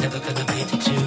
never gonna be the two.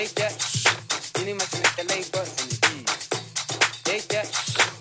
Yeah, yeah. Yeni maçın ette lay basın. Yeah, yeah.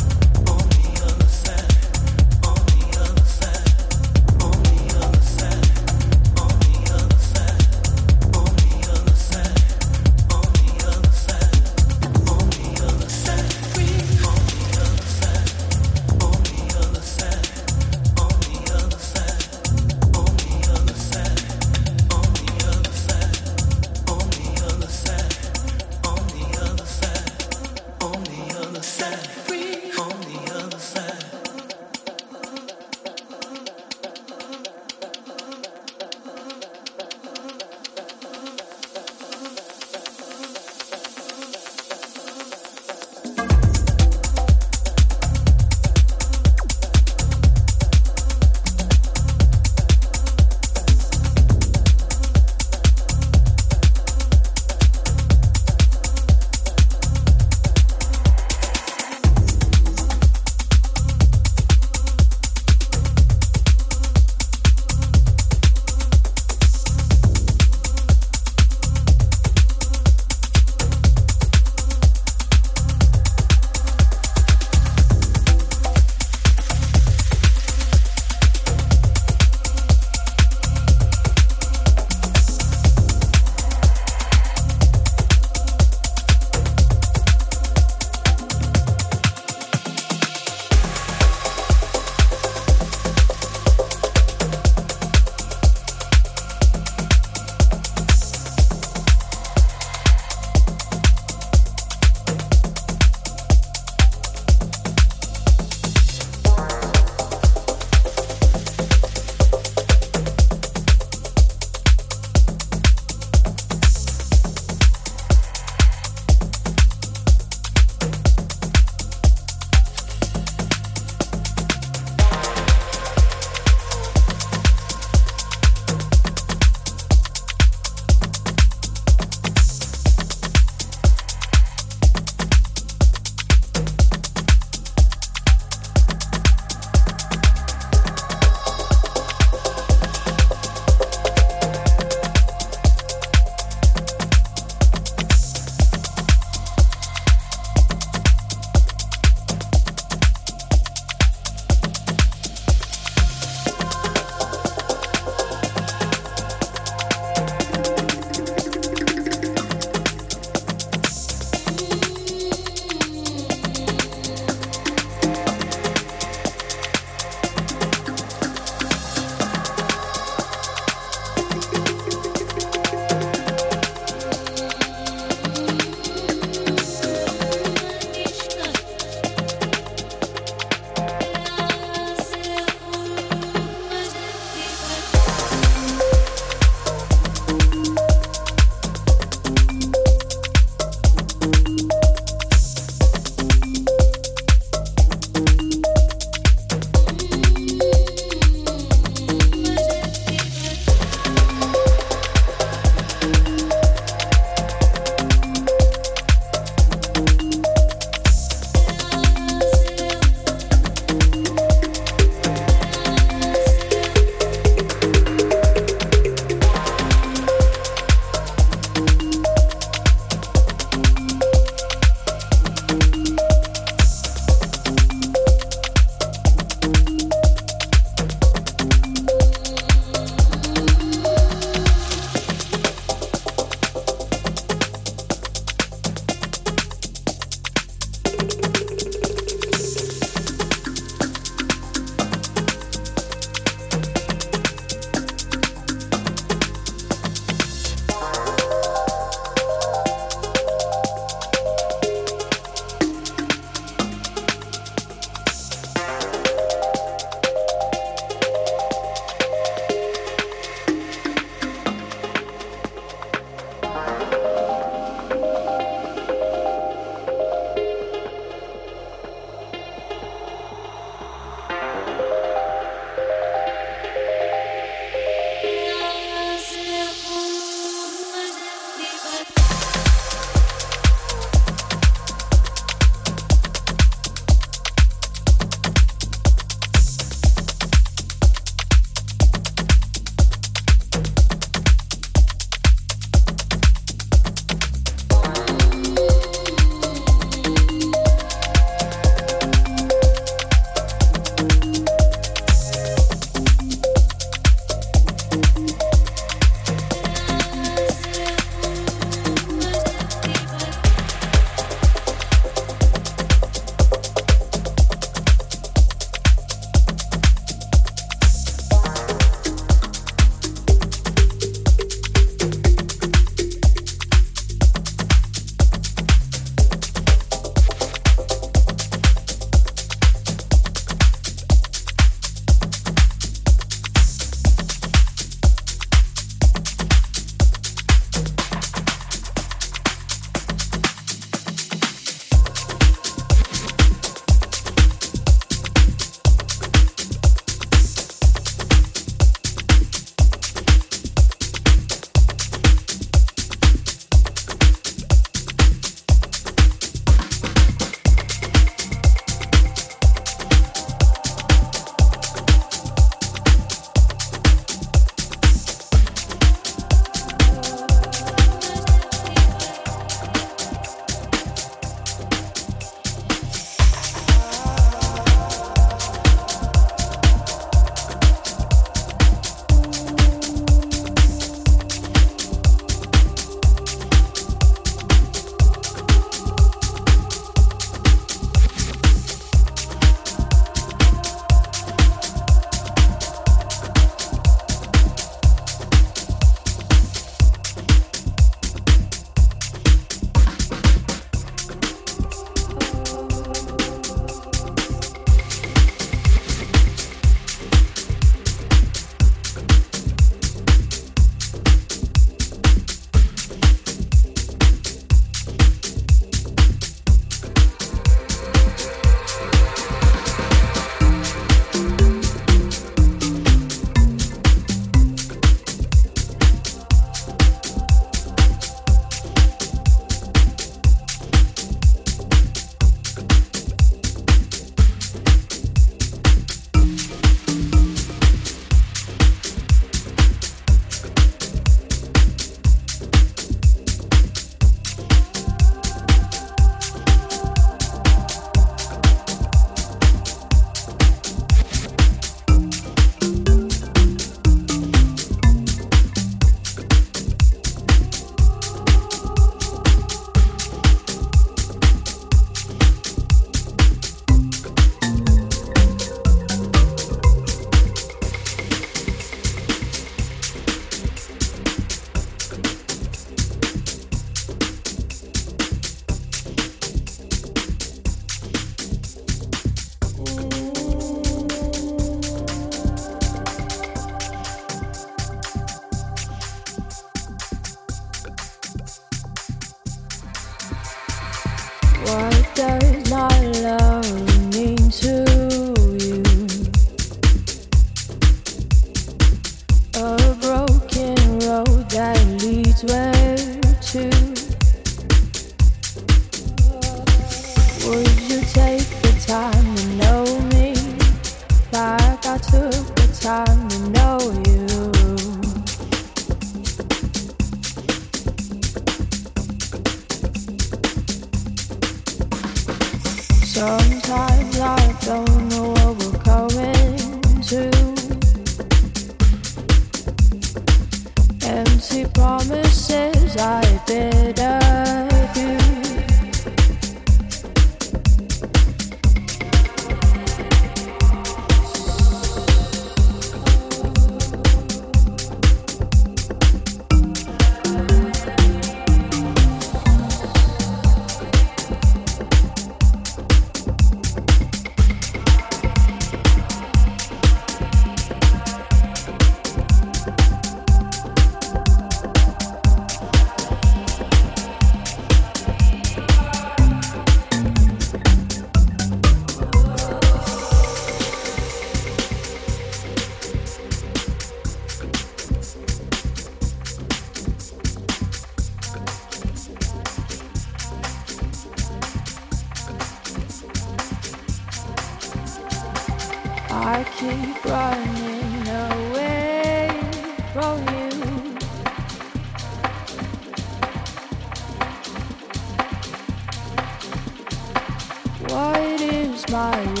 fly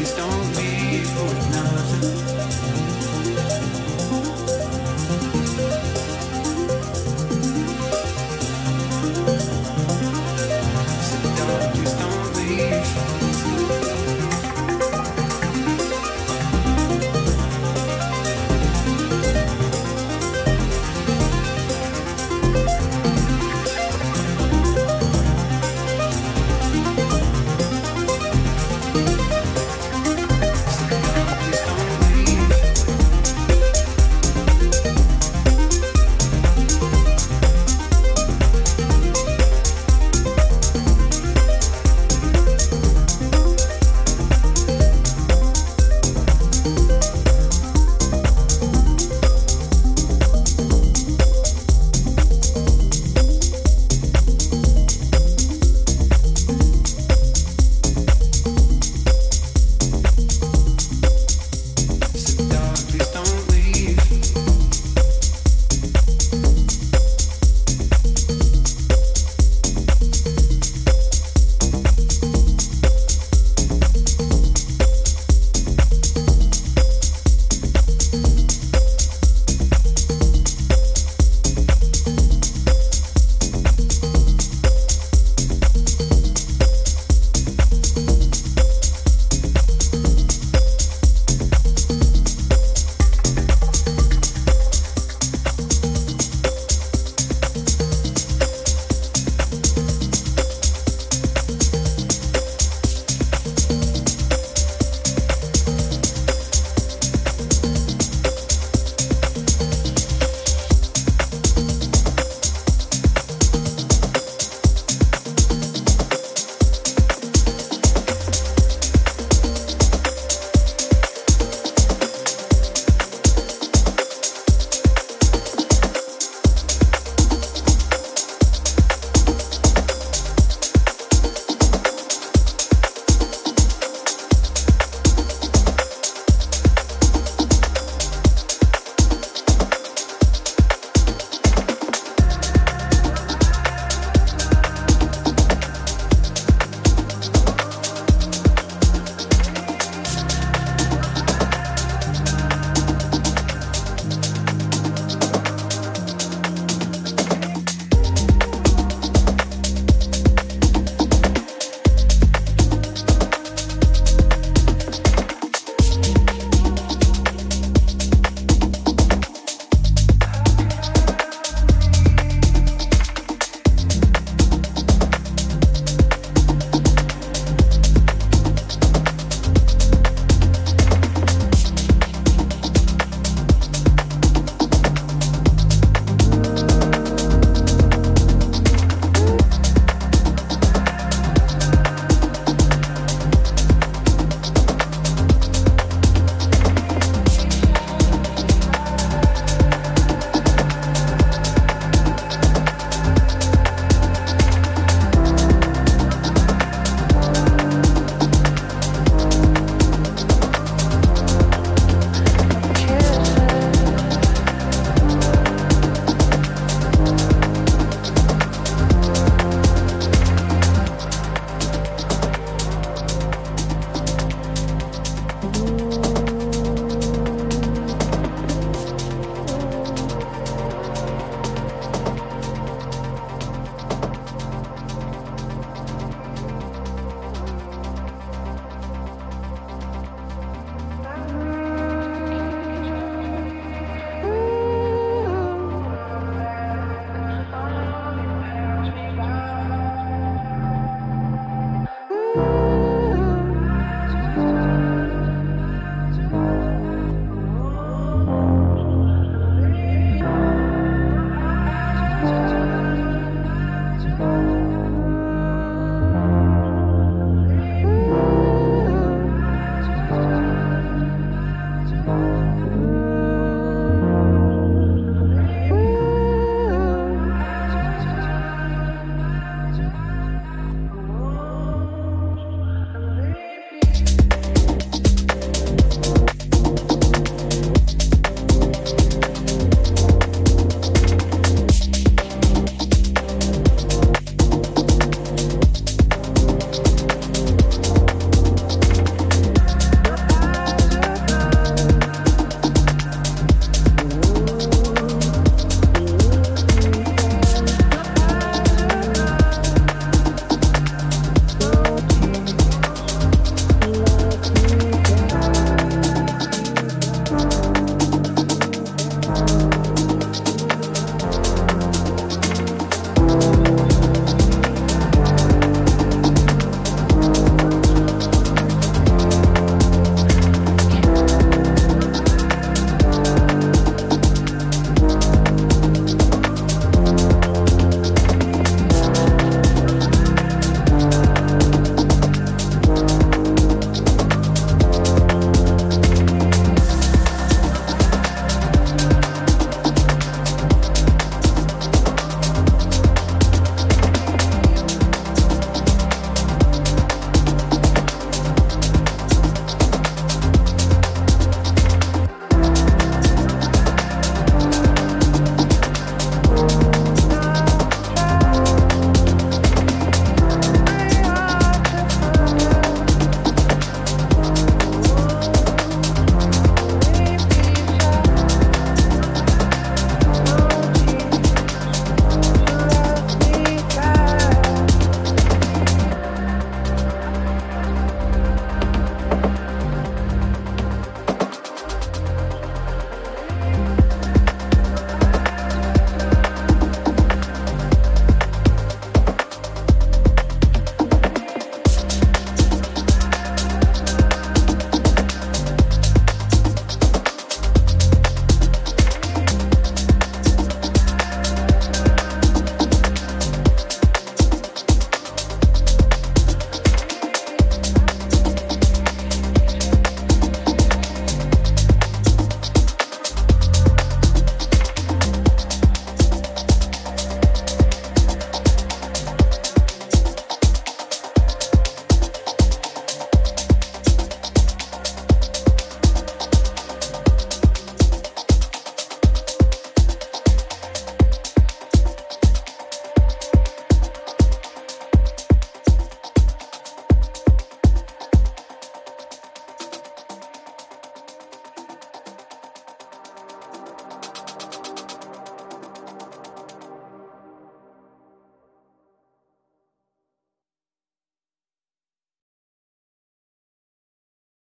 Please don't leave with nothing.